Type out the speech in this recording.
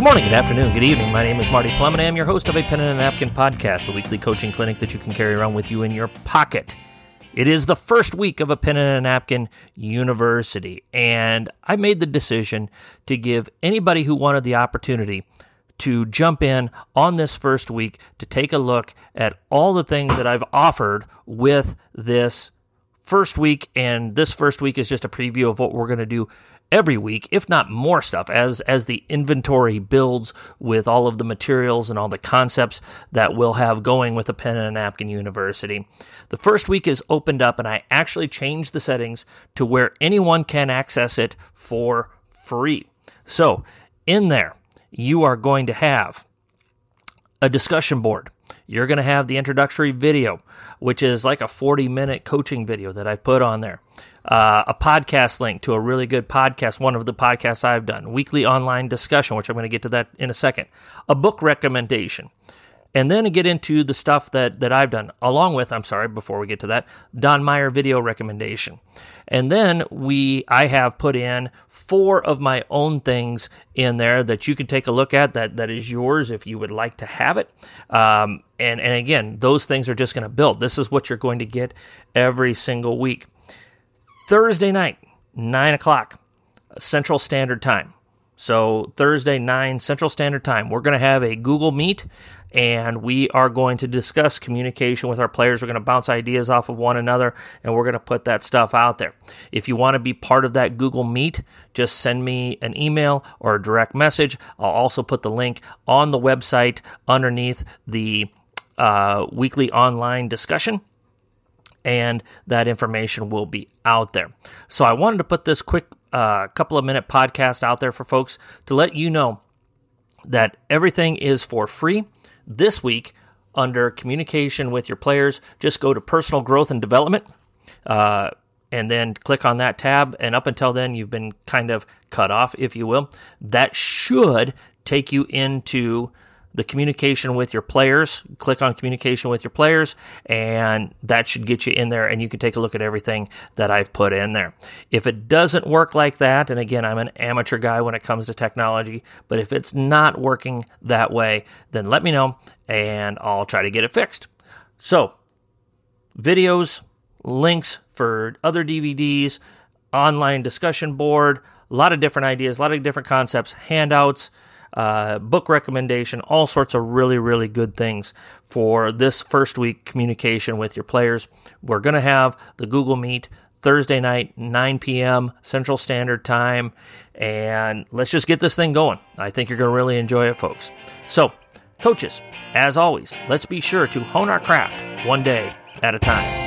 Good morning, good afternoon, good evening. My name is Marty Plum, and I am your host of a Pen and a Napkin podcast, a weekly coaching clinic that you can carry around with you in your pocket. It is the first week of a Pen and a Napkin University, and I made the decision to give anybody who wanted the opportunity to jump in on this first week to take a look at all the things that I've offered with this first week. And this first week is just a preview of what we're going to do every week, if not more stuff, as as the inventory builds with all of the materials and all the concepts that we'll have going with the Pen and a Napkin University. The first week is opened up, and I actually changed the settings to where anyone can access it for free. So in there, you are going to have a discussion board. You're going to have the introductory video, which is like a 40 minute coaching video that I put on there. Uh, a podcast link to a really good podcast, one of the podcasts I've done, weekly online discussion, which I'm going to get to that in a second, a book recommendation, and then get into the stuff that, that I've done, along with, I'm sorry, before we get to that, Don Meyer video recommendation. And then we, I have put in four of my own things in there that you can take a look at that, that is yours if you would like to have it. Um, and, and again, those things are just going to build. This is what you're going to get every single week. Thursday night, 9 o'clock Central Standard Time. So, Thursday, 9 Central Standard Time, we're going to have a Google Meet and we are going to discuss communication with our players. We're going to bounce ideas off of one another and we're going to put that stuff out there. If you want to be part of that Google Meet, just send me an email or a direct message. I'll also put the link on the website underneath the uh, weekly online discussion and that information will be out there. So I wanted to put this quick uh, couple of minute podcast out there for folks to let you know that everything is for free this week under communication with your players. Just go to personal growth and development. Uh, and then click on that tab. And up until then, you've been kind of cut off, if you will. That should take you into the communication with your players. Click on communication with your players, and that should get you in there, and you can take a look at everything that I've put in there. If it doesn't work like that, and again, I'm an amateur guy when it comes to technology, but if it's not working that way, then let me know, and I'll try to get it fixed. So, videos, links for other DVDs, online discussion board, a lot of different ideas, a lot of different concepts, handouts uh, book recommendation, all sorts of really, really good things for this first week communication with your players. We're going to have the Google Meet Thursday night, 9 p.m. Central Standard Time, and let's just get this thing going. I think you're going to really enjoy it, folks. So, coaches, as always, let's be sure to hone our craft one day at a time.